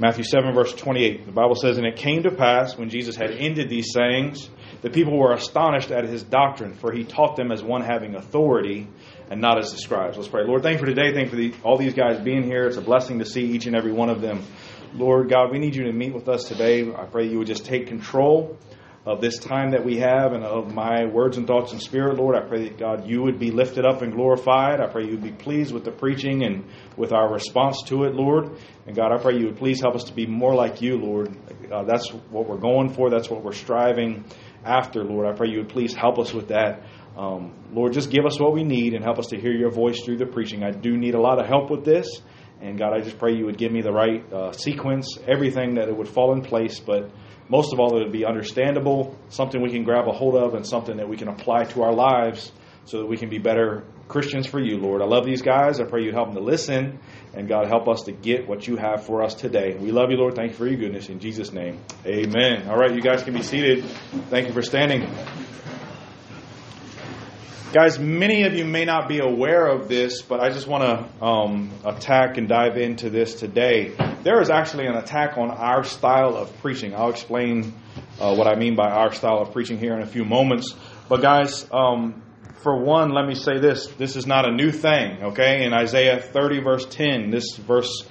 Matthew 7, verse 28. The Bible says, And it came to pass when Jesus had ended these sayings, the people were astonished at his doctrine, for he taught them as one having authority and not as the scribes. Let's pray. Lord, thank you for today. Thank you for the, all these guys being here. It's a blessing to see each and every one of them. Lord God, we need you to meet with us today. I pray you would just take control of this time that we have and of my words and thoughts and spirit, Lord. I pray that, God, you would be lifted up and glorified. I pray you would be pleased with the preaching and with our response to it, Lord. And God, I pray you would please help us to be more like you, Lord. Uh, that's what we're going for. That's what we're striving after, Lord. I pray you would please help us with that. Um, Lord, just give us what we need and help us to hear your voice through the preaching. I do need a lot of help with this. And God, I just pray you would give me the right uh, sequence, everything that it would fall in place. But most of all, it would be understandable, something we can grab a hold of, and something that we can apply to our lives so that we can be better Christians for you, Lord. I love these guys. I pray you'd help them to listen, and God, help us to get what you have for us today. We love you, Lord. Thank you for your goodness. In Jesus' name, amen. All right, you guys can be seated. Thank you for standing. Guys, many of you may not be aware of this, but I just want to um, attack and dive into this today. There is actually an attack on our style of preaching. I'll explain uh, what I mean by our style of preaching here in a few moments. But, guys, um, for one, let me say this this is not a new thing, okay? In Isaiah 30, verse 10, this verse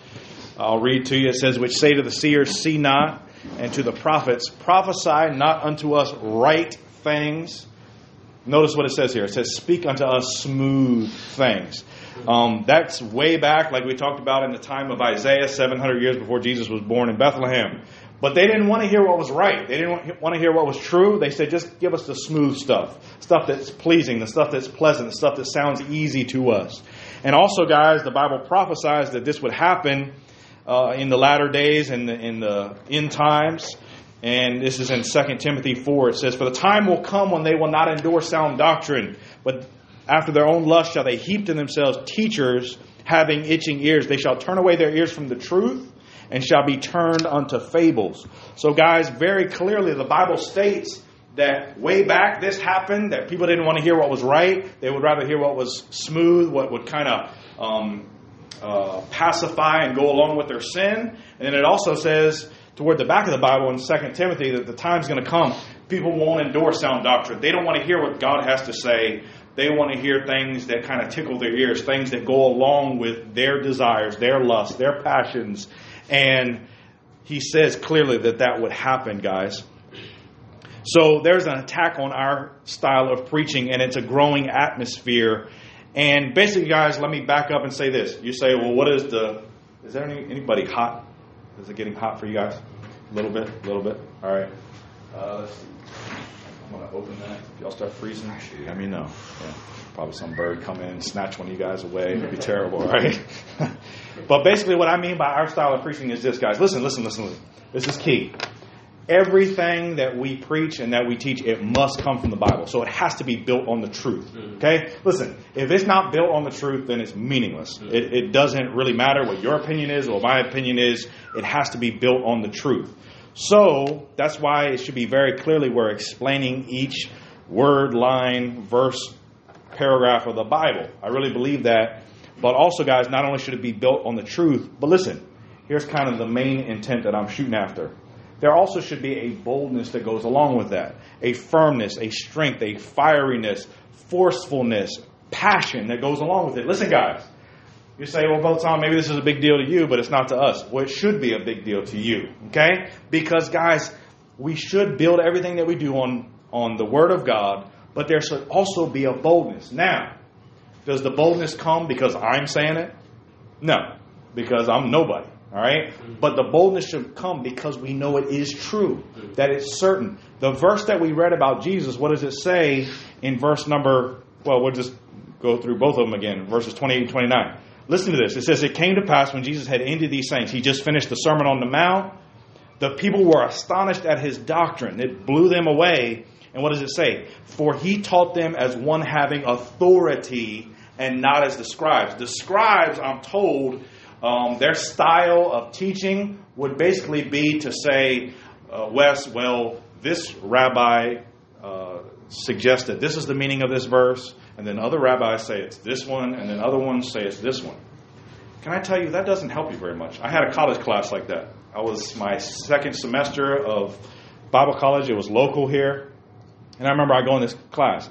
I'll read to you. It says, Which say to the seers, See not, and to the prophets, Prophesy not unto us right things Notice what it says here. It says, Speak unto us smooth things. Um, that's way back, like we talked about in the time of Isaiah, 700 years before Jesus was born in Bethlehem. But they didn't want to hear what was right. They didn't want to hear what was true. They said, just give us the smooth stuff, stuff that's pleasing, the stuff that's pleasant, the stuff that sounds easy to us. And also, guys, the Bible prophesies that this would happen uh, in the latter days and in, in the end times. And this is in 2 Timothy 4. It says, For the time will come when they will not endure sound doctrine, but after their own lust shall they heap to themselves teachers having itching ears. They shall turn away their ears from the truth and shall be turned unto fables. So, guys, very clearly the Bible states that way back this happened, that people didn't want to hear what was right. They would rather hear what was smooth, what would kind of um, uh, pacify and go along with their sin. And it also says toward the back of the Bible in 2 Timothy that the time's going to come. People won't endure sound doctrine. They don't want to hear what God has to say. They want to hear things that kind of tickle their ears, things that go along with their desires, their lusts, their passions. And he says clearly that that would happen, guys. So there's an attack on our style of preaching, and it's a growing atmosphere. And basically, guys, let me back up and say this. You say, well, what is the. Is there any, anybody hot is it getting hot for you guys? A little bit, a little bit. All right. Uh, let's see. I'm gonna open that. If y'all start freezing, let me know. Yeah. Probably some bird come in, snatch one of you guys away. It'd be terrible, right? but basically, what I mean by our style of preaching is this, guys. Listen, listen, listen, listen. This is key everything that we preach and that we teach, it must come from the Bible. So it has to be built on the truth. Mm-hmm. Okay? Listen, if it's not built on the truth, then it's meaningless. Mm-hmm. It, it doesn't really matter what your opinion is or my opinion is. It has to be built on the truth. So that's why it should be very clearly we're explaining each word, line, verse, paragraph of the Bible. I really believe that. But also, guys, not only should it be built on the truth, but listen, here's kind of the main intent that I'm shooting after there also should be a boldness that goes along with that a firmness, a strength, a fieriness, forcefulness, passion that goes along with it. Listen, guys. You say, well, Brother Tom, maybe this is a big deal to you, but it's not to us. Well, it should be a big deal to you, okay? Because, guys, we should build everything that we do on, on the Word of God, but there should also be a boldness. Now, does the boldness come because I'm saying it? No, because I'm nobody. All right? But the boldness should come because we know it is true, that it's certain. The verse that we read about Jesus, what does it say in verse number, well, we'll just go through both of them again, verses 28 and 29. Listen to this. It says, It came to pass when Jesus had ended these things, he just finished the Sermon on the Mount. The people were astonished at his doctrine. It blew them away. And what does it say? For he taught them as one having authority and not as the scribes. The scribes, I'm told, um, their style of teaching would basically be to say, uh, Wes, well, this rabbi uh, suggested this is the meaning of this verse, and then other rabbis say it's this one, and then other ones say it's this one. Can I tell you, that doesn't help you very much. I had a college class like that. I was my second semester of Bible college. It was local here. And I remember I go in this class.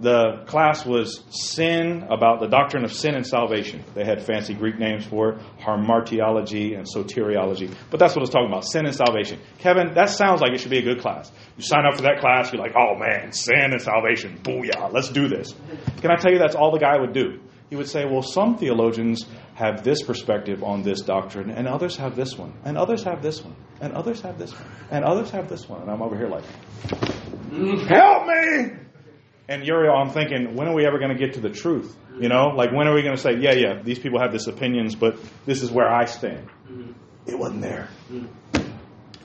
The class was sin, about the doctrine of sin and salvation. They had fancy Greek names for it, hamartiology and soteriology. But that's what it's talking about, sin and salvation. Kevin, that sounds like it should be a good class. You sign up for that class, you're like, oh man, sin and salvation, booyah, let's do this. Can I tell you that's all the guy would do? He would say, well, some theologians have this perspective on this doctrine, and others have this one, and others have this one, and others have this one, and others have this one. And I'm over here like, help me! And Uriel, I'm thinking, when are we ever going to get to the truth? You know, like when are we going to say, yeah, yeah, these people have these opinions, but this is where I stand? It wasn't there.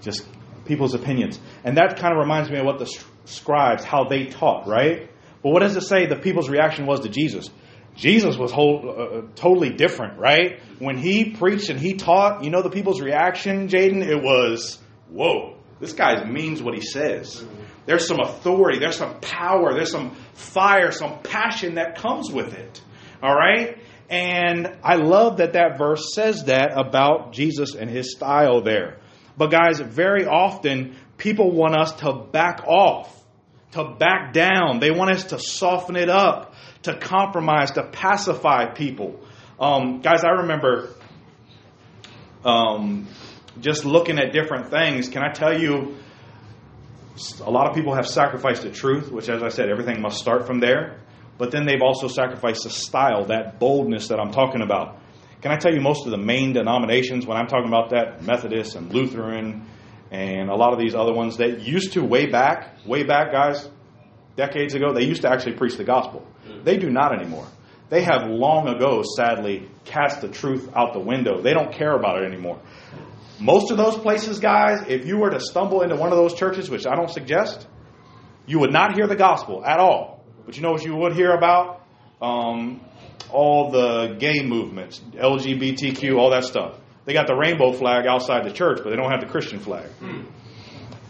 Just people's opinions. And that kind of reminds me of what the scribes, how they taught, right? But what does it say the people's reaction was to Jesus? Jesus was whole, uh, totally different, right? When he preached and he taught, you know the people's reaction, Jaden? It was, whoa, this guy means what he says. There's some authority, there's some power, there's some fire, some passion that comes with it. All right? And I love that that verse says that about Jesus and his style there. But guys, very often people want us to back off, to back down. They want us to soften it up, to compromise, to pacify people. Um, guys, I remember um, just looking at different things. Can I tell you, a lot of people have sacrificed the truth, which, as I said, everything must start from there. But then they've also sacrificed the style, that boldness that I'm talking about. Can I tell you most of the main denominations, when I'm talking about that, Methodist and Lutheran and a lot of these other ones that used to way back, way back, guys, decades ago, they used to actually preach the gospel. They do not anymore. They have long ago, sadly, cast the truth out the window. They don't care about it anymore. Most of those places, guys, if you were to stumble into one of those churches, which I don't suggest, you would not hear the gospel at all. But you know what you would hear about? Um, all the gay movements, LGBTQ, all that stuff. They got the rainbow flag outside the church, but they don't have the Christian flag.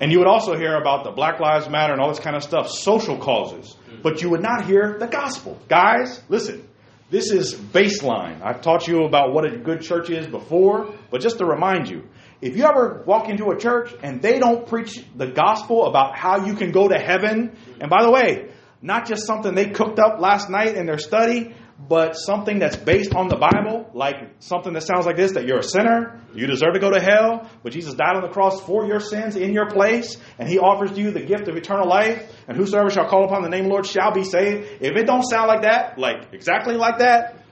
And you would also hear about the Black Lives Matter and all this kind of stuff, social causes. But you would not hear the gospel. Guys, listen. This is baseline. I've taught you about what a good church is before, but just to remind you, if you ever walk into a church and they don't preach the gospel about how you can go to heaven, and by the way, not just something they cooked up last night in their study, but something that's based on the Bible, like something that sounds like this that you're a sinner, you deserve to go to hell, but Jesus died on the cross for your sins in your place, and he offers you the gift of eternal life, and whosoever shall call upon the name of the Lord shall be saved. If it don't sound like that, like exactly like that,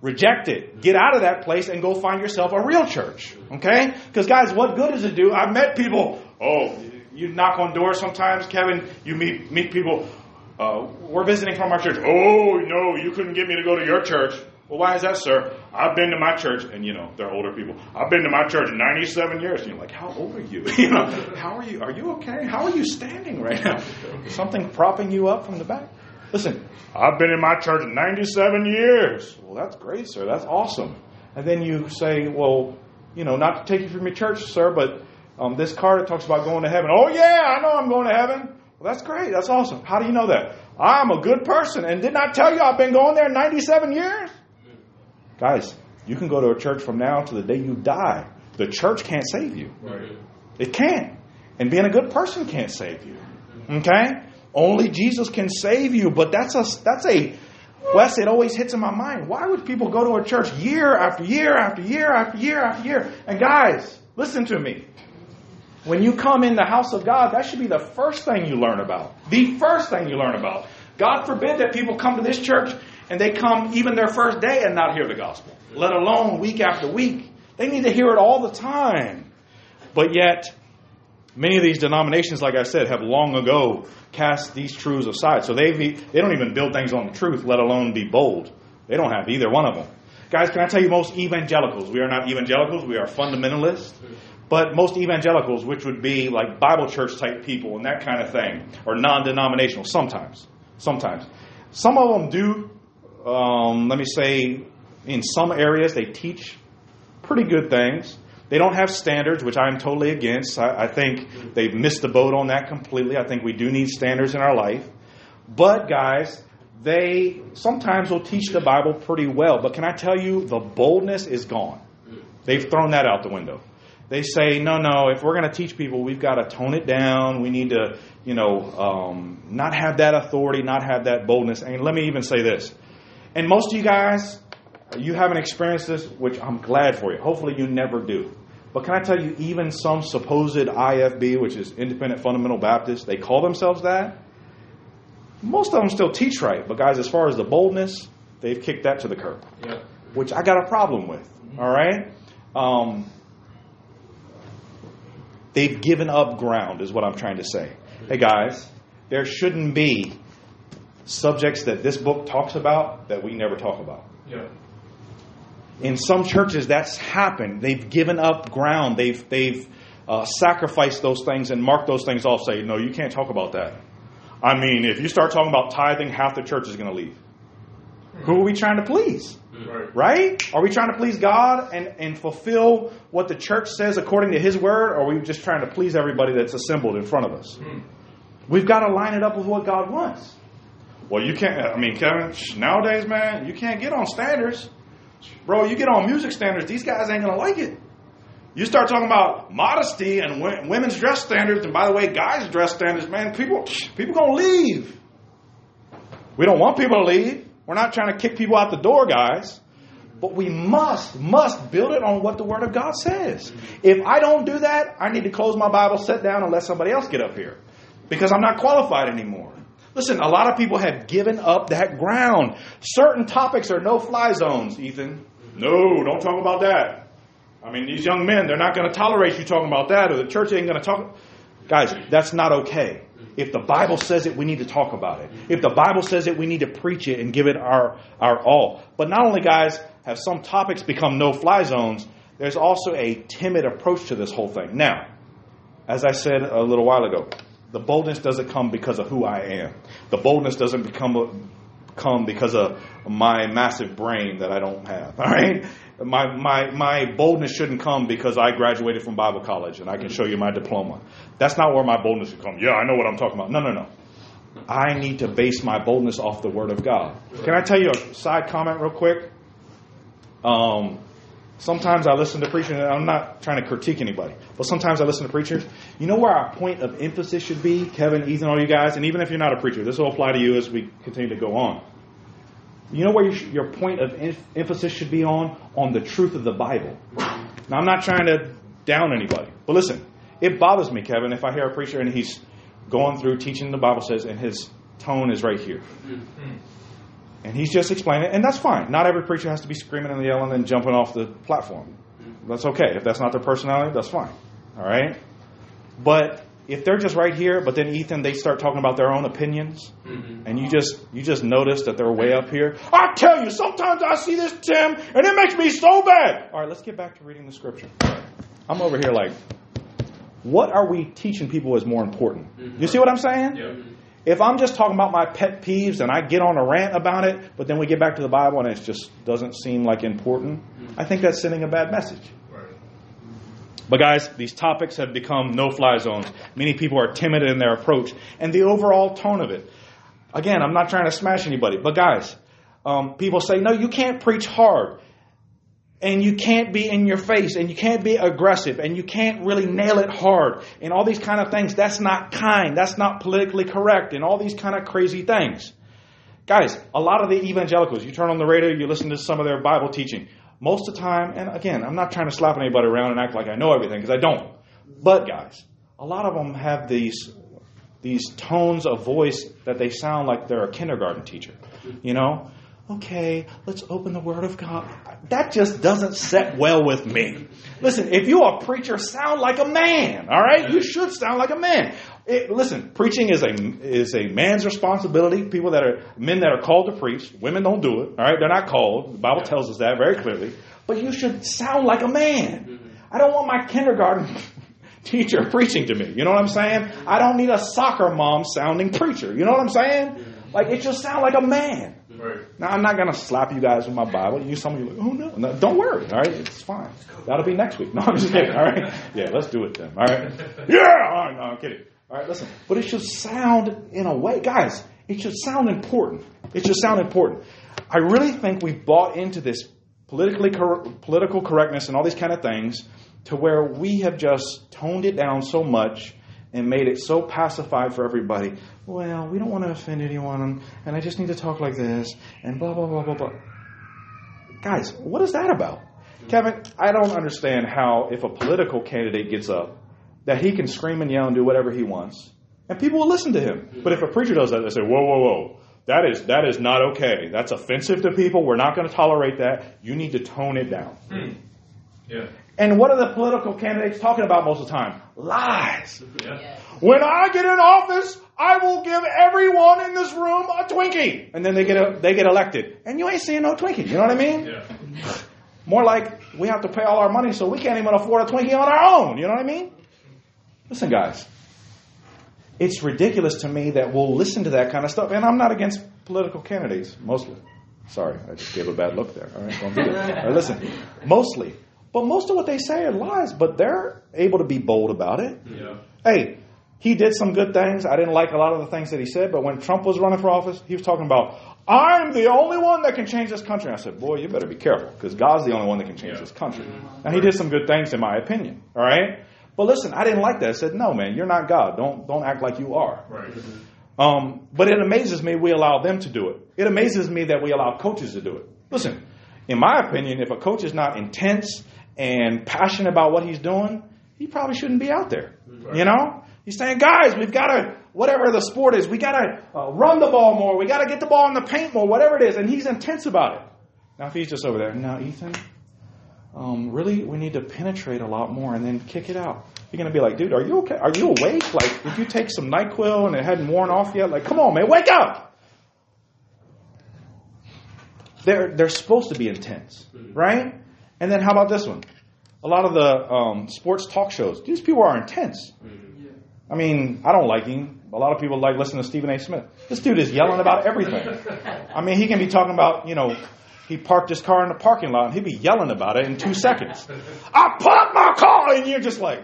reject it. Get out of that place and go find yourself a real church. Okay? Because guys, what good does it do? I've met people, oh, you knock on doors sometimes, Kevin, you meet meet people, uh, we're visiting from our church. Oh, no, you couldn't get me to go to your church. Well, why is that, sir? I've been to my church, and you know, they're older people. I've been to my church 97 years. And you're like, how old are you? you know, how are you? Are you okay? How are you standing right now? Something propping you up from the back? Listen, I've been in my church 97 years. Well, that's great, sir. That's awesome. And then you say, well, you know, not to take you from your church, sir, but um, this card talks about going to heaven. Oh, yeah, I know I'm going to heaven. Well, that's great. That's awesome. How do you know that? I'm a good person. And didn't I tell you I've been going there 97 years? Guys, you can go to a church from now to the day you die. The church can't save you. Right. It can't. And being a good person can't save you. Okay? Only Jesus can save you. But that's a that's a Wes, it always hits in my mind. Why would people go to a church year after year after year after year after year? And guys, listen to me. When you come in the house of God, that should be the first thing you learn about. The first thing you learn about. God forbid that people come to this church and they come even their first day and not hear the gospel, let alone week after week. They need to hear it all the time. But yet, many of these denominations, like I said, have long ago cast these truths aside. So they they don't even build things on the truth, let alone be bold. They don't have either one of them. Guys, can I tell you most evangelicals? We are not evangelicals, we are fundamentalists. But most evangelicals, which would be like Bible church type people and that kind of thing, or non denominational, sometimes. Sometimes. Some of them do, um, let me say, in some areas, they teach pretty good things. They don't have standards, which I'm totally against. I, I think they've missed the boat on that completely. I think we do need standards in our life. But, guys, they sometimes will teach the Bible pretty well, but can I tell you, the boldness is gone. They've thrown that out the window. They say, no, no, if we're going to teach people, we've got to tone it down. We need to, you know, um, not have that authority, not have that boldness. And let me even say this. And most of you guys, you haven't experienced this, which I'm glad for you. Hopefully you never do. But can I tell you, even some supposed IFB, which is Independent Fundamental Baptist, they call themselves that. Most of them still teach right. But guys, as far as the boldness, they've kicked that to the curb, yeah. which I got a problem with. All right? Um, they've given up ground, is what I'm trying to say. Hey, guys, there shouldn't be subjects that this book talks about that we never talk about. Yeah. In some churches, that's happened. They've given up ground. They've they've uh, sacrificed those things and marked those things off. Say, no, you can't talk about that. I mean, if you start talking about tithing, half the church is going to leave. Who are we trying to please? Right. right. Are we trying to please God and, and fulfill what the church says according to His word, or are we just trying to please everybody that's assembled in front of us? Mm. We've got to line it up with what God wants. Well, you can't. I mean, Kevin, nowadays, man, you can't get on standards. Bro, you get on music standards, these guys ain't going to like it. You start talking about modesty and women's dress standards, and by the way, guys' dress standards, man, people people gonna leave. We don't want people to leave. We're not trying to kick people out the door, guys. But we must, must build it on what the Word of God says. If I don't do that, I need to close my Bible, sit down, and let somebody else get up here. Because I'm not qualified anymore. Listen, a lot of people have given up that ground. Certain topics are no fly zones, Ethan. No, don't talk about that. I mean, these young men, they're not going to tolerate you talking about that, or the church ain't going to talk. Guys, that's not okay. If the Bible says it, we need to talk about it. If the Bible says it, we need to preach it and give it our, our all. But not only, guys, have some topics become no fly zones, there's also a timid approach to this whole thing. Now, as I said a little while ago, the boldness doesn't come because of who I am. The boldness doesn't become come because of my massive brain that I don't have. All right? My, my, my boldness shouldn't come because I graduated from Bible college and I can show you my diploma. That's not where my boldness should come. Yeah, I know what I'm talking about. No, no, no. I need to base my boldness off the Word of God. Can I tell you a side comment real quick? Um, Sometimes I listen to preachers, and I'm not trying to critique anybody, but sometimes I listen to preachers. You know where our point of emphasis should be, Kevin, Ethan, all you guys, and even if you're not a preacher, this will apply to you as we continue to go on. You know where you sh- your point of em- emphasis should be on? On the truth of the Bible. Now, I'm not trying to down anybody, but listen, it bothers me, Kevin, if I hear a preacher and he's going through teaching the Bible says, and his tone is right here. And he's just explaining, and that's fine. Not every preacher has to be screaming and yelling and jumping off the platform. That's okay. If that's not their personality, that's fine. All right? But if they're just right here, but then Ethan, they start talking about their own opinions, mm-hmm. and you just you just notice that they're way up here. I tell you, sometimes I see this Tim, and it makes me so bad. All right, let's get back to reading the scripture. I'm over here like, what are we teaching people is more important? Mm-hmm. You see what I'm saying? Yeah. If I'm just talking about my pet peeves and I get on a rant about it, but then we get back to the Bible and it just doesn't seem like important, I think that's sending a bad message. But guys, these topics have become no-fly zones. Many people are timid in their approach and the overall tone of it. Again, I'm not trying to smash anybody, but guys, um, people say, no, you can't preach hard and you can't be in your face and you can't be aggressive and you can't really nail it hard and all these kind of things that's not kind that's not politically correct and all these kind of crazy things guys a lot of the evangelicals you turn on the radio you listen to some of their bible teaching most of the time and again i'm not trying to slap anybody around and act like i know everything because i don't but guys a lot of them have these these tones of voice that they sound like they're a kindergarten teacher you know okay, let's open the Word of God. That just doesn't set well with me. Listen, if you're a preacher, sound like a man, all right? You should sound like a man. It, listen, preaching is a is a man's responsibility. People that are men that are called to preach, women don't do it. All right, they're not called. The Bible tells us that very clearly. But you should sound like a man. Mm-hmm. I don't want my kindergarten teacher preaching to me. You know what I'm saying? I don't need a soccer mom sounding preacher. You know what I'm saying? Mm-hmm. Like it should sound like a man. Right. Now I'm not gonna slap you guys with my Bible. You some of you like, oh no. no, don't worry. All right, it's fine. That'll be next week. No, I'm just kidding. All right, yeah, let's do it then. All right, yeah. All right, no, I'm kidding. All right, listen, but it should sound in a way, guys. It should sound important. It should sound important. I really think we've bought into this politically cor- political correctness and all these kind of things to where we have just toned it down so much and made it so pacified for everybody. Well, we don't want to offend anyone, and I just need to talk like this, and blah, blah, blah, blah, blah. Guys, what is that about? Kevin, I don't understand how, if a political candidate gets up, that he can scream and yell and do whatever he wants, and people will listen to him. But if a preacher does that, they say, whoa, whoa, whoa. That is, that is not okay. That's offensive to people. We're not going to tolerate that. You need to tone it down. Hmm. Yeah. And what are the political candidates talking about most of the time? Lies. Yeah. When I get in office, I will give everyone in this room a Twinkie. And then they get a, they get elected. And you ain't seeing no Twinkie. You know what I mean? Yeah. More like we have to pay all our money so we can't even afford a Twinkie on our own. You know what I mean? Listen, guys. It's ridiculous to me that we'll listen to that kind of stuff. And I'm not against political candidates, mostly. Sorry, I just gave a bad look there. All right, don't do that. All right, listen, mostly. But most of what they say are lies, but they're able to be bold about it. Yeah. Hey, he did some good things. I didn't like a lot of the things that he said, but when Trump was running for office, he was talking about, I'm the only one that can change this country. And I said, boy, you better be careful, because God's the only one that can change Yeah. this country. And he did some good things, in my opinion. All right? But listen, I didn't like that. I said, no, man, you're not God. Don't, don't act like you are. Right. Um, but it amazes me we allow them to do it. It amazes me that we allow coaches to do it. Listen, in my opinion, if a coach is not intense and passionate about what he's doing, he probably shouldn't be out there. You know, he's saying, guys, we've got to whatever the sport is, we got to uh, run the ball more. We got to get the ball in the paint more. Whatever it is, and he's intense about it. Now, if he's just over there, now Ethan, um, really, we need to penetrate a lot more and then kick it out. You're gonna be like, dude, are you okay? Are you awake? Like, did you take some Nyquil and it hadn't worn off yet? Like, come on, man, wake up! They're they're supposed to be intense, right? And then how about this one? A lot of the um, sports talk shows. These people are intense. I mean, I don't like him. A lot of people like listening to Stephen A. Smith. This dude is yelling about everything. I mean, he can be talking about, you know, he parked his car in the parking lot and he'd be yelling about it in two seconds. I parked my car and you're just like,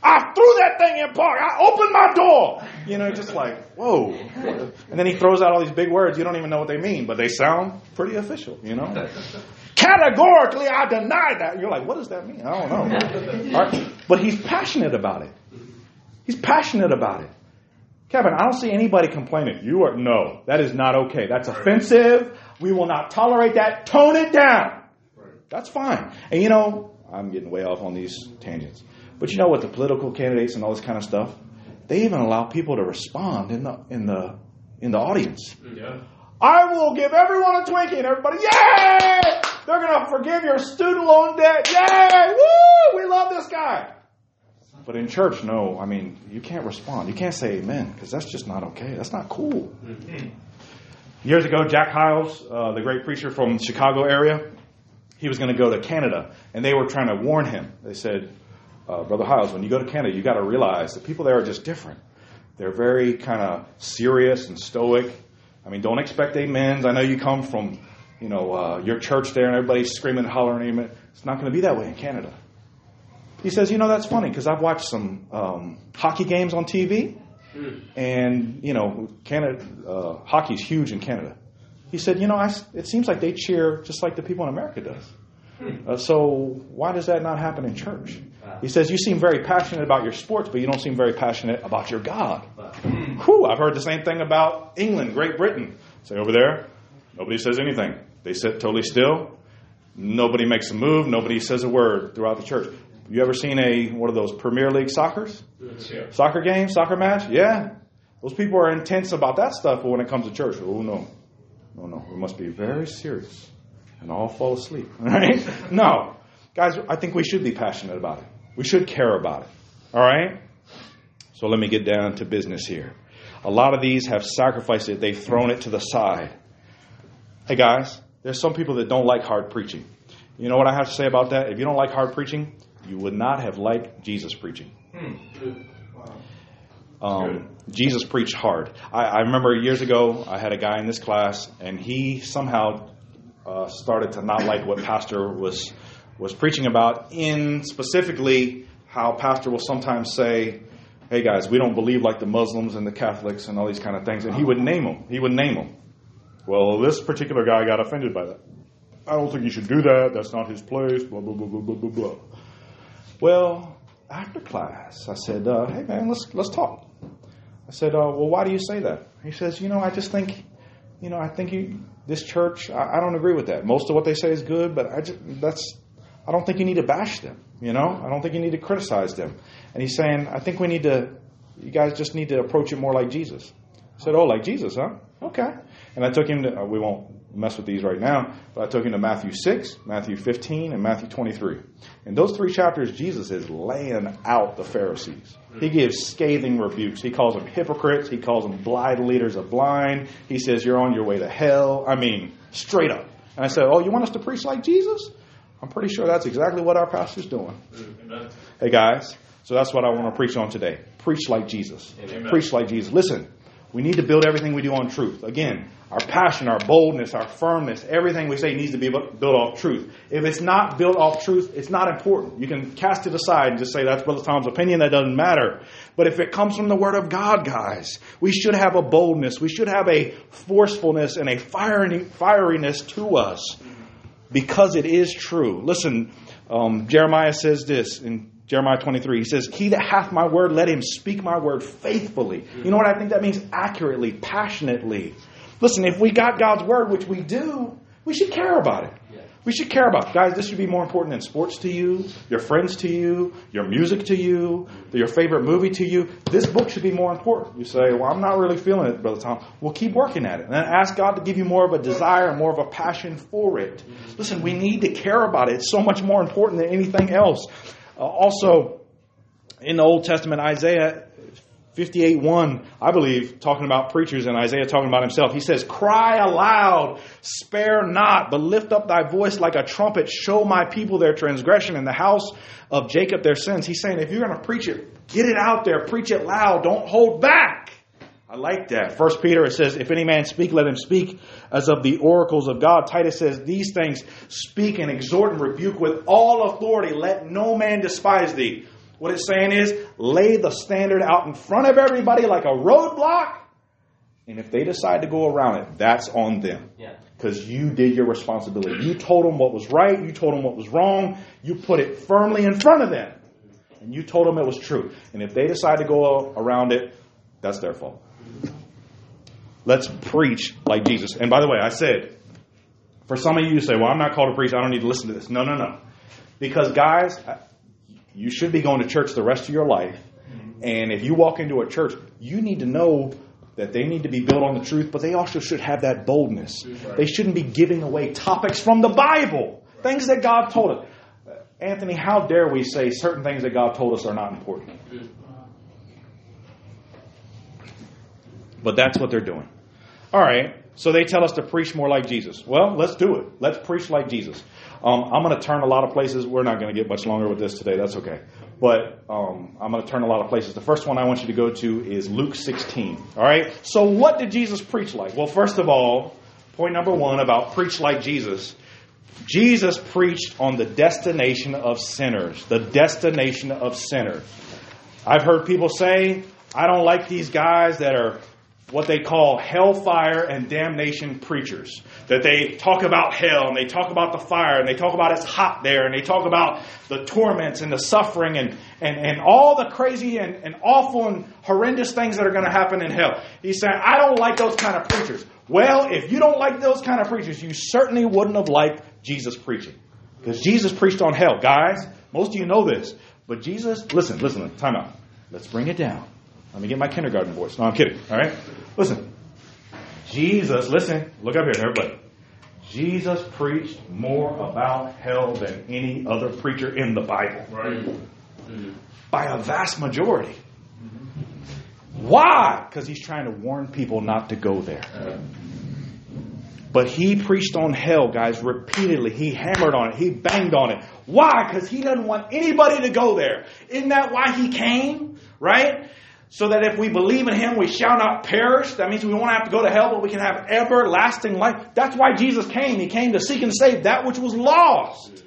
I threw that thing in park. I opened my door. You know, just like, whoa. And then he throws out all these big words. You don't even know what they mean, but they sound pretty official, you know? Categorically, I deny that. You're like, what does that mean? I don't know. Right. But he's passionate about it. He's passionate about it. Kevin, I don't see anybody complaining. You are, no, that is not okay. That's offensive. We will not tolerate that. Tone it down. That's fine. And you know, I'm getting way off on these tangents. But you know what? The political candidates and all this kind of stuff, they even allow people to respond in the in the in the audience. Yeah. I will give everyone a Twinkie, and everybody, yay! They're gonna forgive your student loan debt. Yay! Woo! We love this guy. But in church, no. I mean, you can't respond. You can't say amen because that's just not okay. That's not cool. Years ago, Jack Hyles, uh, the great preacher from the Chicago area, he was going to go to Canada, and they were trying to warn him. They said, uh, "Brother Hyles, when you go to Canada, you got to realize the people there are just different. They're very kind of serious and stoic. I mean, don't expect amens. I know you come from, you know, uh, your church there, and everybody's screaming and hollering amen. It's not going to be that way in Canada." He says, "You know, that's funny because I've watched some um, hockey games on TV." and you know, Canada uh, hockey's huge in Canada. He said, you know, I, it seems like they cheer just like the people in America does. Uh, so why does that not happen in church? He says, you seem very passionate about your sports, but you don't seem very passionate about your God. Whew, I've heard the same thing about England, Great Britain. Say over there, nobody says anything. They sit totally still. Nobody makes a move. Nobody says a word throughout the church. You ever seen a one of those Premier League soccers? Yeah. Soccer game, soccer match? Yeah. Those people are intense about that stuff, but when it comes to church, oh no. No, no. We must be very serious and all fall asleep. Right? No. Guys, I think we should be passionate about it. We should care about it. All right? So let me get down to business here. A lot of these have sacrificed it, they've thrown it to the side. Hey guys, there's some people that don't like hard preaching. You know what I have to say about that? If you don't like hard preaching, you would not have liked Jesus preaching. Um, Jesus preached hard. I, I remember years ago, I had a guy in this class, and he somehow uh, started to not like what Pastor was was preaching about. In specifically, how Pastor will sometimes say, hey guys, we don't believe like the Muslims and the Catholics and all these kind of things. And he would name them. He would name them. Well, this particular guy got offended by that. I don't think you should do that. That's not his place. Blah, blah, blah, blah, blah, blah, blah. Well, after class, I said, uh, hey man, let's, let's talk. I said, uh, well, why do you say that? He says, you know, I just think, you know, I think you, this church, I, I don't agree with that. Most of what they say is good, but I just, that's, I don't think you need to bash them. You know, I don't think you need to criticize them. And he's saying, I think we need to, you guys just need to approach it more like Jesus. I said, oh, like Jesus, huh? Okay. And I took him to, uh, we won't mess with these right now, but I took him to Matthew 6, Matthew 15, and Matthew 23. In those three chapters, Jesus is laying out the Pharisees. He hmm. gives scathing rebukes. He calls them hypocrites. He calls them blind leaders of blind. He says, You're on your way to hell. I mean, straight up. And I said, Oh, you want us to preach like Jesus? I'm pretty sure that's exactly what our pastor's doing. Amen. Hey, guys. So that's what I want to preach on today. Preach like Jesus. Amen. Preach like Jesus. Listen, we need to build everything we do on truth. Again, our passion, our boldness, our firmness, everything we say needs to be built off truth. If it's not built off truth, it's not important. You can cast it aside and just say that's Brother Tom's opinion, that doesn't matter. But if it comes from the Word of God, guys, we should have a boldness, we should have a forcefulness and a fieriness to us because it is true. Listen, um, Jeremiah says this in Jeremiah 23. He says, He that hath my word, let him speak my word faithfully. You know what I think that means? Accurately, passionately. Listen, if we got God's word, which we do, we should care about it. We should care about it. Guys, this should be more important than sports to you, your friends to you, your music to you, your favorite movie to you. This book should be more important. You say, Well, I'm not really feeling it, Brother Tom. Well, keep working at it. And ask God to give you more of a desire and more of a passion for it. Listen, we need to care about it. It's so much more important than anything else. Uh, also, in the Old Testament, Isaiah 58 1, I believe, talking about preachers and Isaiah talking about himself. He says, Cry aloud, spare not, but lift up thy voice like a trumpet. Show my people their transgression and the house of Jacob their sins. He's saying, if you're going to preach it, get it out there, preach it loud, don't hold back. I like that. First Peter it says, If any man speak, let him speak as of the oracles of God. Titus says, These things speak and exhort and rebuke with all authority. Let no man despise thee. What it's saying is, lay the standard out in front of everybody like a roadblock. And if they decide to go around it, that's on them. Because you did your responsibility. You told them what was right. You told them what was wrong. You put it firmly in front of them. And you told them it was true. And if they decide to go around it, that's their fault. Let's preach like Jesus. And by the way, I said, for some of you to say, well, I'm not called to preach. I don't need to listen to this. No, no, no. Because, guys, you should be going to church the rest of your life. And if you walk into a church, you need to know that they need to be built on the truth, but they also should have that boldness. They shouldn't be giving away topics from the Bible, things that God told us. Anthony, how dare we say certain things that God told us are not important? But that's what they're doing. All right, so they tell us to preach more like Jesus. Well, let's do it. Let's preach like Jesus. Um, I'm going to turn a lot of places. We're not going to get much longer with this today. That's okay. But um, I'm going to turn a lot of places. The first one I want you to go to is Luke 16. All right? So, what did Jesus preach like? Well, first of all, point number one about preach like Jesus. Jesus preached on the destination of sinners. The destination of sinners. I've heard people say, I don't like these guys that are what they call hellfire and damnation preachers. That they talk about hell and they talk about the fire and they talk about it's hot there and they talk about the torments and the suffering and, and, and all the crazy and, and awful and horrendous things that are going to happen in hell. He's saying, I don't like those kind of preachers. Well, if you don't like those kind of preachers, you certainly wouldn't have liked Jesus preaching. Because Jesus preached on hell. Guys, most of you know this. But Jesus, listen, listen, time out. Let's bring it down. Let me get my kindergarten voice. No, I'm kidding. All right? Listen. Jesus, listen, look up here, everybody. Jesus preached more about hell than any other preacher in the Bible. Right. By a vast majority. Why? Because he's trying to warn people not to go there. But he preached on hell, guys, repeatedly. He hammered on it. He banged on it. Why? Because he doesn't want anybody to go there. Isn't that why he came? Right? So that if we believe in him, we shall not perish. That means we won't have to go to hell, but we can have everlasting life. That's why Jesus came. He came to seek and save that which was lost.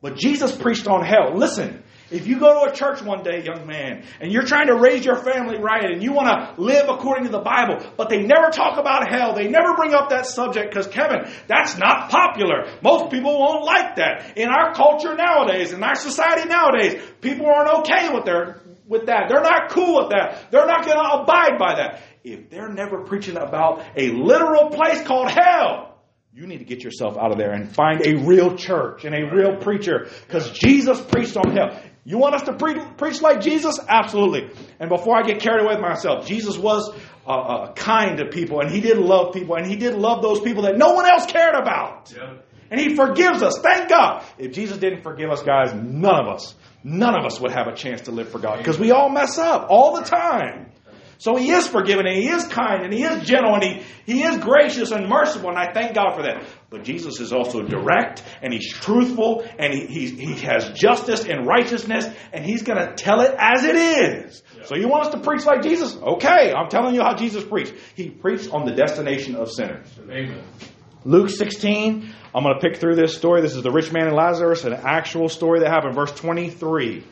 But Jesus preached on hell. Listen, If you go to a church one day, young man, and you're trying to raise your family right and you want to live according to the Bible, but they never talk about hell, they never bring up that subject because, Kevin, that's not popular. Most people won't like that. In our culture nowadays, in our society nowadays, people aren't okay with their with that. They're not cool with that. They're not going to abide by that. If they're never preaching about a literal place called hell, you need to get yourself out of there and find a real church and a real preacher because Jesus preached on hell. You want us to pre- preach like Jesus? Absolutely. And before I get carried away with myself, Jesus was uh, uh, kind to people and he did love people and he did love those people that no one else cared about. Yeah. And he forgives us. Thank God. If Jesus didn't forgive us, guys, none of us, none of us would have a chance to live for God because we all mess up all the time. So he is forgiving and he is kind and he is gentle and he, he is gracious and merciful, and I thank God for that. But Jesus is also direct and he's truthful and he, he, he has justice and righteousness and he's going to tell it as it is. Yeah. So you want us to preach like Jesus? Okay, I'm telling you how Jesus preached. He preached on the destination of sinners. Amen. Luke 16, I'm going to pick through this story. This is the rich man and Lazarus, an actual story that happened. Verse 23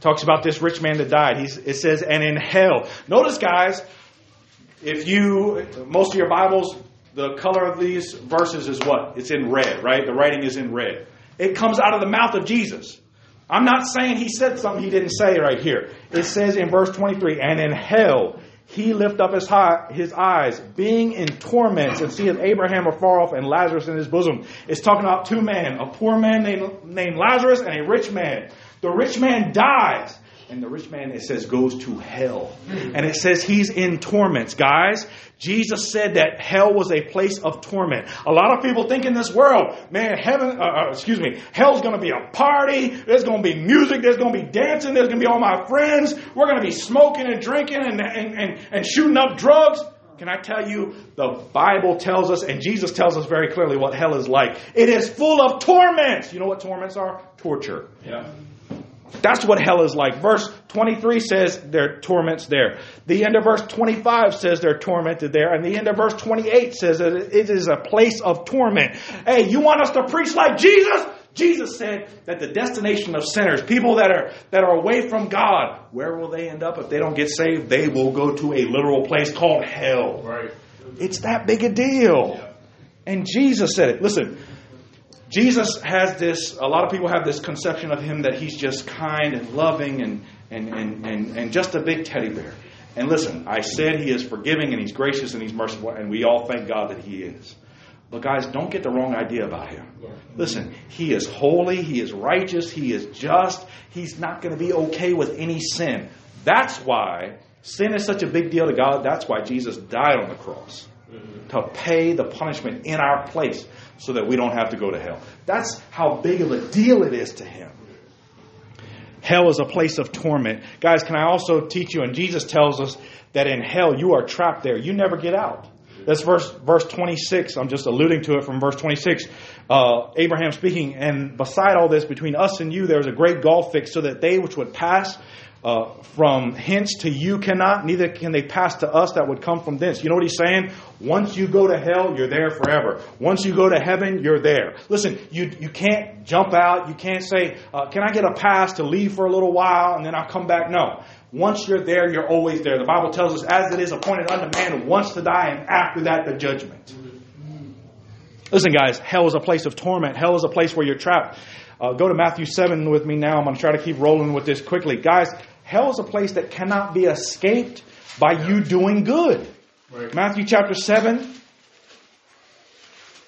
talks about this rich man that died. He's, it says, and in hell. Notice, guys, if you, most of your Bibles, the color of these verses is what? It's in red, right? The writing is in red. It comes out of the mouth of Jesus. I'm not saying he said something he didn't say right here. It says in verse 23, and in hell he lift up his, high, his eyes, being in torments, and seeth Abraham afar off and Lazarus in his bosom. It's talking about two men, a poor man named, named Lazarus and a rich man. The rich man dies. And the rich man, it says, goes to hell. And it says he's in torments. Guys, Jesus said that hell was a place of torment. A lot of people think in this world, man, heaven, uh, uh, excuse me, hell's going to be a party. There's going to be music. There's going to be dancing. There's going to be all my friends. We're going to be smoking and drinking and, and, and, and shooting up drugs. Can I tell you, the Bible tells us, and Jesus tells us very clearly what hell is like. It is full of torments. You know what torments are? Torture. Yeah. That's what hell is like. Verse 23 says their torments there. The end of verse 25 says they're tormented there. And the end of verse 28 says that it is a place of torment. Hey, you want us to preach like Jesus? Jesus said that the destination of sinners, people that are that are away from God, where will they end up if they don't get saved? They will go to a literal place called hell. Right. It's that big a deal. Yeah. And Jesus said it. Listen, Jesus has this, a lot of people have this conception of him that he's just kind and loving and, and, and, and, and just a big teddy bear. And listen, I said he is forgiving and he's gracious and he's merciful, and we all thank God that he is. But guys, don't get the wrong idea about him. Listen, he is holy, he is righteous, he is just, he's not going to be okay with any sin. That's why sin is such a big deal to God. That's why Jesus died on the cross to pay the punishment in our place so that we don't have to go to hell. That's how big of a deal it is to him. Hell is a place of torment. Guys, can I also teach you? And Jesus tells us that in hell you are trapped there. You never get out. That's verse verse 26. I'm just alluding to it from verse 26. Uh, Abraham speaking, and beside all this, between us and you, there is a great gulf fixed, so that they which would pass uh, from hence to you cannot, neither can they pass to us that would come from thence. You know what he's saying? Once you go to hell, you're there forever. Once you go to heaven, you're there. Listen, you, you can't jump out. You can't say, uh, Can I get a pass to leave for a little while and then I'll come back? No. Once you're there, you're always there. The Bible tells us, as it is appointed unto man wants to die, and after that, the judgment. Listen, guys, hell is a place of torment. Hell is a place where you're trapped. Uh, go to Matthew 7 with me now. I'm going to try to keep rolling with this quickly. Guys, Hell is a place that cannot be escaped by you doing good. Right. Matthew chapter 7.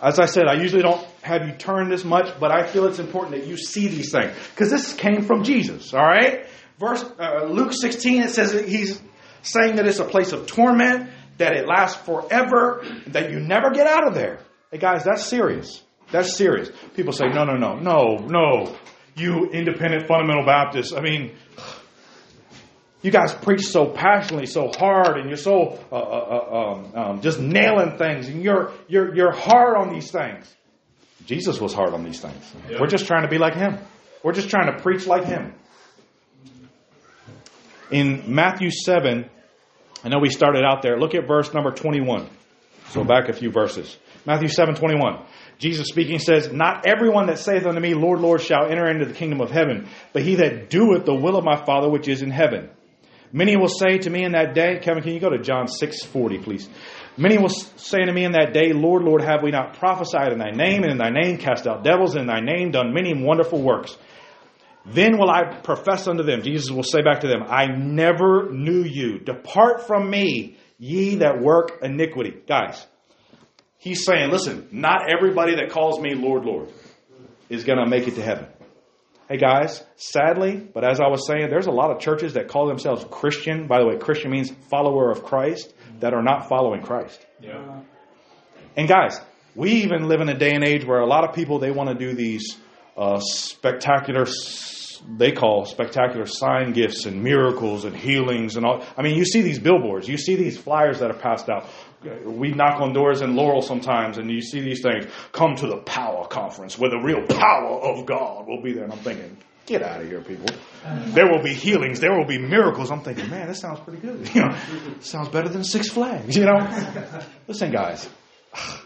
As I said, I usually don't have you turn this much, but I feel it's important that you see these things. Because this came from Jesus, all right? Verse uh, Luke 16, it says that he's saying that it's a place of torment, that it lasts forever, that you never get out of there. Hey guys, that's serious. That's serious. People say, no, no, no, no, no. You independent fundamental Baptists. I mean, you guys preach so passionately, so hard, and you're so uh, uh, uh, um, um, just nailing things, and you're you're you're hard on these things. Jesus was hard on these things. We're just trying to be like him. We're just trying to preach like him. In Matthew seven, I know we started out there. Look at verse number twenty-one. So back a few verses. Matthew seven twenty-one. Jesus speaking says, Not everyone that saith unto me, Lord, Lord, shall enter into the kingdom of heaven, but he that doeth the will of my Father which is in heaven. Many will say to me in that day, Kevin, can you go to John 6 40, please? Many will say to me in that day, Lord, Lord, have we not prophesied in thy name, and in thy name cast out devils, and in thy name done many wonderful works? Then will I profess unto them, Jesus will say back to them, I never knew you. Depart from me, ye that work iniquity. Guys, he's saying, listen, not everybody that calls me Lord, Lord is going to make it to heaven. Hey guys, sadly, but as I was saying, there's a lot of churches that call themselves Christian. By the way, Christian means follower of Christ that are not following Christ. Yeah. And guys, we even live in a day and age where a lot of people they want to do these uh, spectacular, they call spectacular sign gifts and miracles and healings and all. I mean, you see these billboards, you see these flyers that are passed out. We knock on doors in Laurel sometimes, and you see these things. Come to the power conference where the real power of God will be there. And I'm thinking, get out of here, people. There will be healings. There will be miracles. I'm thinking, man, this sounds pretty good. You know, sounds better than Six Flags. You know, listen, guys.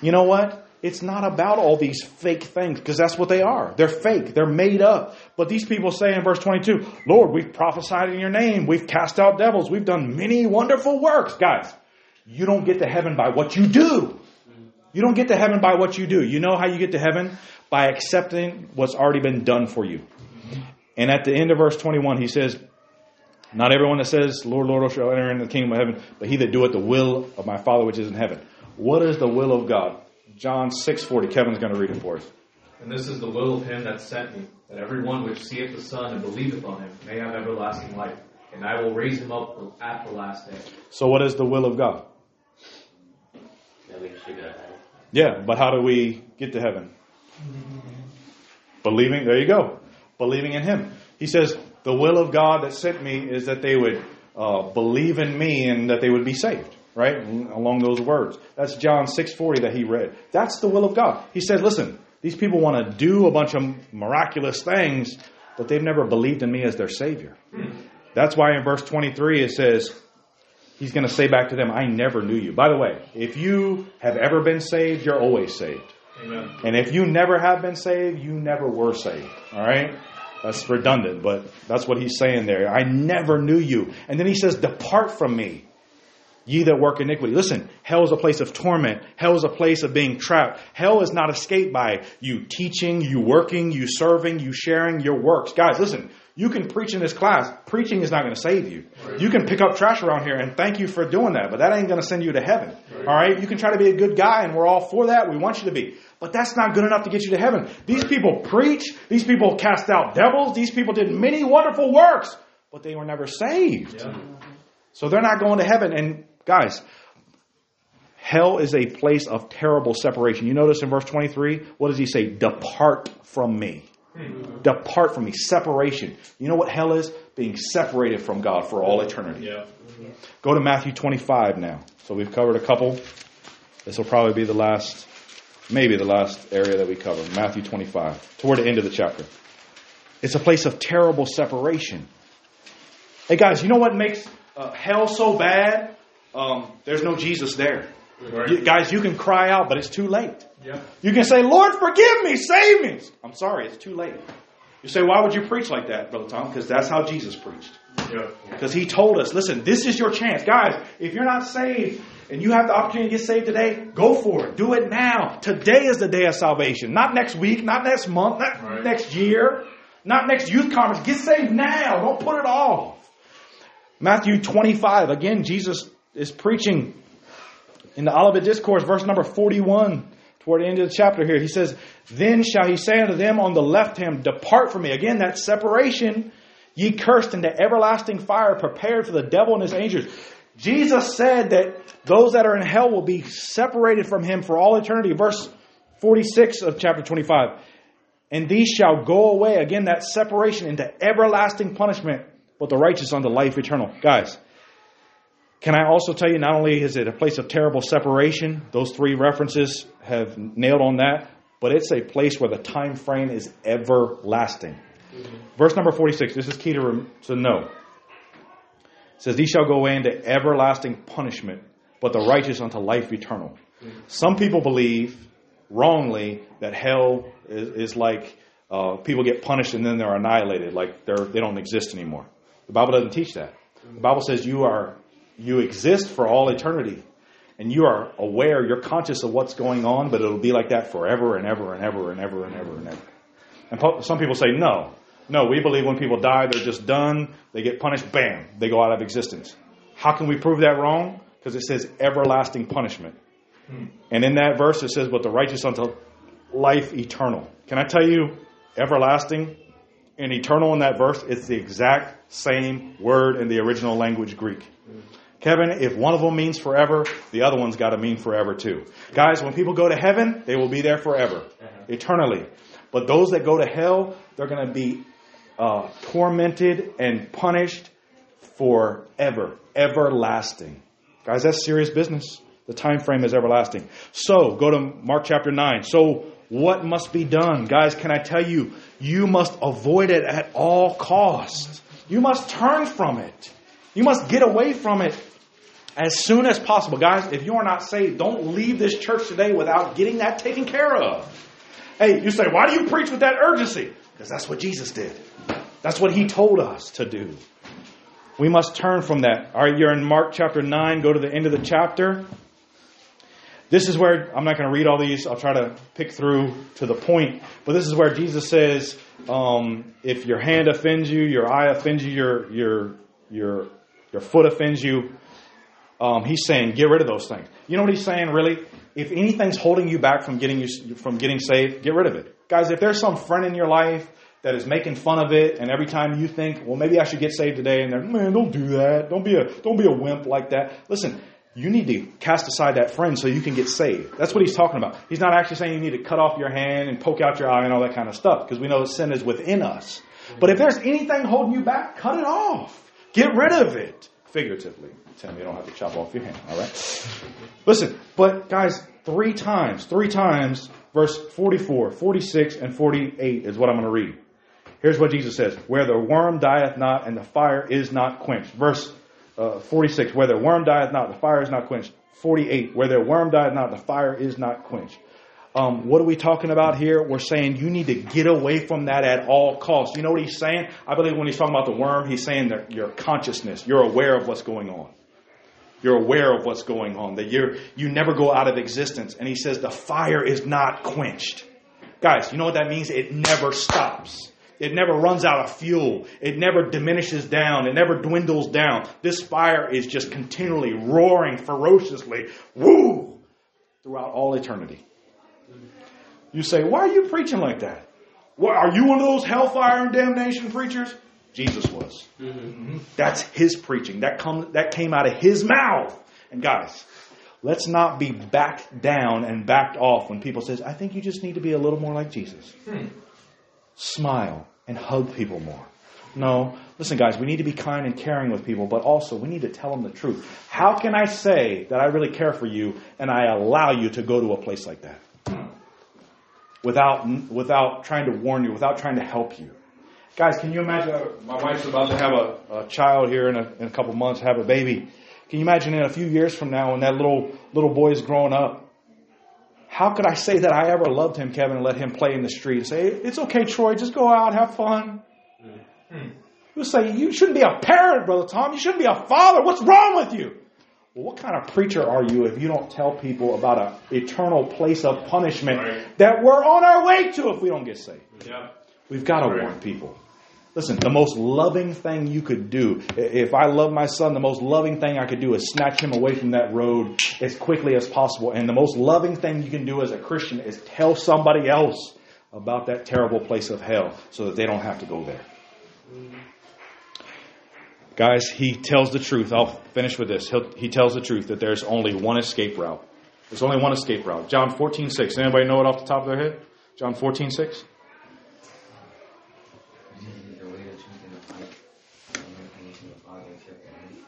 You know what? It's not about all these fake things because that's what they are. They're fake. They're made up. But these people say in verse 22, Lord, we've prophesied in your name. We've cast out devils. We've done many wonderful works. Guys, you don't get to heaven by what you do. You don't get to heaven by what you do. You know how you get to heaven? By accepting what's already been done for you. And at the end of verse 21, he says, Not everyone that says, Lord, Lord, shall enter into the kingdom of heaven, but he that doeth the will of my Father which is in heaven. What is the will of God? John 6.40. Kevin's going to read it for us. And this is the will of him that sent me, that every one which seeth the Son and believeth on him may have everlasting life. And I will raise him up at the last day. So what is the will of God? That we should go to. Yeah, but how do we get to heaven? Believing, there you go. Believing in Him. He says, the will of God that sent me is that they would uh, believe in me and that they would be saved. Right? Along those words. That's John 6.40 that he read. That's the will of God. He said, listen, these people want to do a bunch of miraculous things, but they've never believed in me as their Savior. That's why in verse 23 it says, He's going to say back to them, I never knew you. By the way, if you have ever been saved, you're always saved. Amen. And if you never have been saved, you never were saved. All right? That's redundant, but that's what he's saying there. I never knew you. And then he says, Depart from me, ye that work iniquity. Listen, hell is a place of torment. Hell is a place of being trapped. Hell is not escaped by you teaching, you working, you serving, you sharing your works. Guys, listen, you can preach in this class. Preaching is not going to save you. You can pick up trash around here, and thank you for doing that, but that ain't going to send you to heaven. All right? You can try to be a good guy, and we're all for that. We want you to be. But that's not good enough to get you to heaven. These people preach. These people cast out devils. These people did many wonderful works, but they were never saved. Yeah. So they're not going to heaven. And guys, hell is a place of terrible separation. You notice in verse 23, what does he say? Depart from me. Depart from me. Separation. You know what hell is? Being separated from God for all eternity. Yeah. Go to Matthew 25 now. So we've covered a couple. This will probably be the last, maybe the last area that we cover. Matthew 25, toward the end of the chapter. It's a place of terrible separation. Hey guys, you know what makes uh, hell so bad? Um, there's no Jesus there. Right. You- guys, you can cry out, but it's too late. Yeah. You can say, Lord, forgive me, save me. I'm sorry, it's too late. You say, why would you preach like that, Brother Tom? Because that's how Jesus preached. Yeah. Because he told us, listen, this is your chance. Guys, if you're not saved and you have the opportunity to get saved today, go for it. Do it now. Today is the day of salvation. Not next week, not next month, not Right. next year, not next youth conference. Get saved now. Don't put it off. Matthew 25, again, Jesus is preaching in the Olivet Discourse, verse number 41, toward the end of the chapter here. He says, Then shall he say unto them on the left hand, Depart from me. Again, that separation, ye cursed into everlasting fire, prepared for the devil and his angels. Jesus said that those that are in hell will be separated from him for all eternity. Verse 46 of chapter 25. And these shall go away, again, that separation into everlasting punishment, but the righteous unto life eternal. Guys, can I also tell you, not only is it a place of terrible separation, those three references have nailed on that, but it's a place where the time frame is everlasting. Mm-hmm. Verse number 46, this is key to, to know. It says, These shall go away into everlasting punishment, but the righteous unto life eternal. Mm-hmm. Some people believe wrongly that hell is, is like uh, people get punished and then they're annihilated, like they're, they don't exist anymore. The Bible doesn't teach that. The mm-hmm. Bible says you are you exist for all eternity, and you are aware, you're conscious of what's going on, but it'll be like that forever and ever and ever and ever and ever and ever. And po- some people say no, no. We believe when people die, they're just done. They get punished, bam, they go out of existence. How can we prove that wrong? Because it says everlasting punishment. And in that verse, it says, But the righteous unto life eternal. Can I tell you, everlasting and eternal in that verse, it's the exact same word in the original language Greek. Kevin, if one of them means forever, the other one's got to mean forever too. Guys, when people go to heaven, they will be there forever, eternally. But those that go to hell, they're going to be uh, tormented and punished forever, everlasting. Guys, that's serious business. The time frame is everlasting. So, go to Mark chapter 9. So, what must be done? Guys, can I tell you, you must avoid it at all costs. You must turn from it. You must get away from it as soon as possible. Guys, if you are not saved, don't leave this church today without getting that taken care of. Hey, you say, why do you preach with that urgency? Because that's what Jesus did. That's what he told us to do. We must turn from that. All right, you're in Mark chapter 9. Go to the end of the chapter. This is where, I'm not going to read all these. I'll try to pick through to the point. But this is where Jesus says, um, if your hand offends you, your eye offends you, your, your, your, your foot offends you, um, he's saying, get rid of those things. You know what he's saying, really? If anything's holding you back from getting, you, from getting saved, get rid of it. Guys, if there's some friend in your life that is making fun of it, and every time you think, well, maybe I should get saved today, and they're, man, don't do that. Don't be a, don't be a wimp like that. Listen, you need to cast aside that friend so you can get saved. That's what he's talking about. He's not actually saying you need to cut off your hand and poke out your eye and all that kind of stuff, because we know sin is within us. But if there's anything holding you back, cut it off. Get rid of it. Figuratively. Tim, you don't have to chop off your hand, all right? Listen, but guys, three times, three times, verse 44, 46, and 48 is what I'm going to read. Here's what Jesus says Where the worm dieth not and the fire is not quenched. Verse uh, 46, Where the worm dieth not, the fire is not quenched. 48, Where the worm dieth not, the fire is not quenched. Um, what are we talking about here? We're saying you need to get away from that at all costs. You know what he's saying? I believe when he's talking about the worm, he's saying that your consciousness, you're aware of what's going on. You're aware of what's going on, that you're, you never go out of existence. And he says the fire is not quenched. Guys, you know what that means? It never stops. It never runs out of fuel. It never diminishes down. It never dwindles down. This fire is just continually roaring ferociously, woo, throughout all eternity. You say, why are you preaching like that? What, are you one of those hellfire and damnation preachers? Jesus was. Mm-hmm. That's his preaching. That come that came out of his mouth. And guys, let's not be backed down and backed off when people says, "I think you just need to be a little more like Jesus." Hmm. Smile and hug people more. No, listen, guys, we need to be kind and caring with people, but also we need to tell them the truth. How can I say that I really care for you and I allow you to go to a place like that? Without, without trying to warn you, without trying to help you. Guys, can you imagine? My wife's about to have a, a child here in a, in a couple months, have a baby. Can you imagine in a few years from now when that little little boy is growing up? How could I say that I ever loved him, Kevin, and let him play in the street? and Say, it's okay, Troy, just go out, have fun. Mm-hmm. You say, you shouldn't be a parent, Brother Tom. You shouldn't be a father. What's wrong with you? Well, what kind of preacher are you if you don't tell people about an eternal place of punishment right. that we're on our way to if we don't get saved? Yeah. We've got to right. warn people. Listen, the most loving thing you could do, if I love my son, the most loving thing I could do is snatch him away from that road as quickly as possible. And the most loving thing you can do as a Christian is tell somebody else about that terrible place of hell so that they don't have to go there. Guys, he tells the truth. I'll finish with this. He'll, he tells the truth that there's only one escape route. There's only one escape route. John 14, 6. Anybody know it off the top of their head? John 14, 6?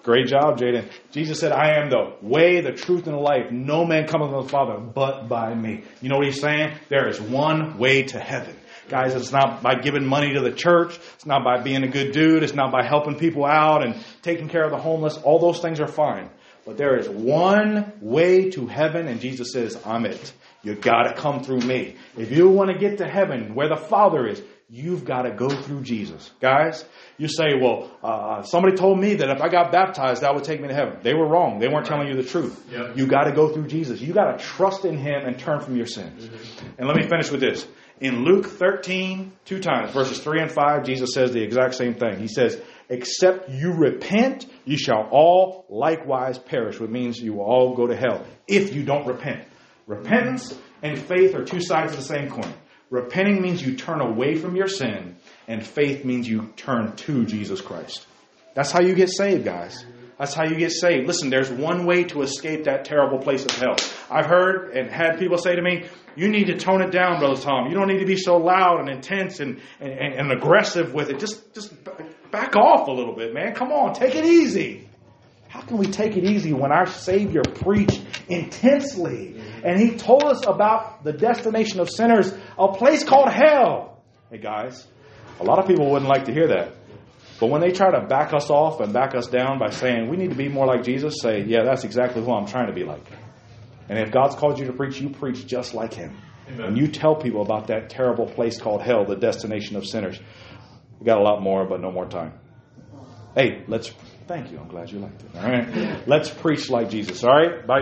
Great job, Jaden. Jesus said, I am the way, the truth, and the life. No man cometh to the Father but by me. You know what he's saying? There is one way to heaven. Guys, it's not by giving money to the church. It's not by being a good dude. It's not by helping people out and taking care of the homeless. All those things are fine. But there is one way to heaven, and Jesus says, I'm it. You gotta come through me. If you want to get to heaven where the Father is, you've got to go through Jesus. Guys, you say, well, uh, somebody told me that if I got baptized, that would take me to heaven. They were wrong. They weren't telling you the truth. Yep. You got to go through Jesus. You got to trust in Him and turn from your sins. And let me finish with this. In Luke 13, two times, verses 3 and 5, Jesus says the exact same thing. He says, Except you repent, you shall all likewise perish, which means you will all go to hell if you don't repent. Repentance and faith are two sides of the same coin. Repenting means you turn away from your sin, and faith means you turn to Jesus Christ. That's how you get saved, guys. That's how you get saved. Listen, there's one way to escape that terrible place of hell. I've heard and had people say to me, you need to tone it down, Brother Tom. You don't need to be so loud and intense and, and, and aggressive with it. Just, just back off a little bit, man. Come on, take it easy. How can we take it easy when our Savior preached intensely mm-hmm. and He told us about the destination of sinners, a place called hell? Hey, guys, a lot of people wouldn't like to hear that. But when they try to back us off and back us down by saying we need to be more like Jesus, say, yeah, that's exactly who I'm trying to be like. And if God's called you to preach, you preach just like Him. Amen. And you tell people about that terrible place called hell, the destination of sinners. We got a lot more, but no more time. Hey, let's. Thank you. I'm glad you liked it. All right. Let's preach like Jesus. All right. Bye.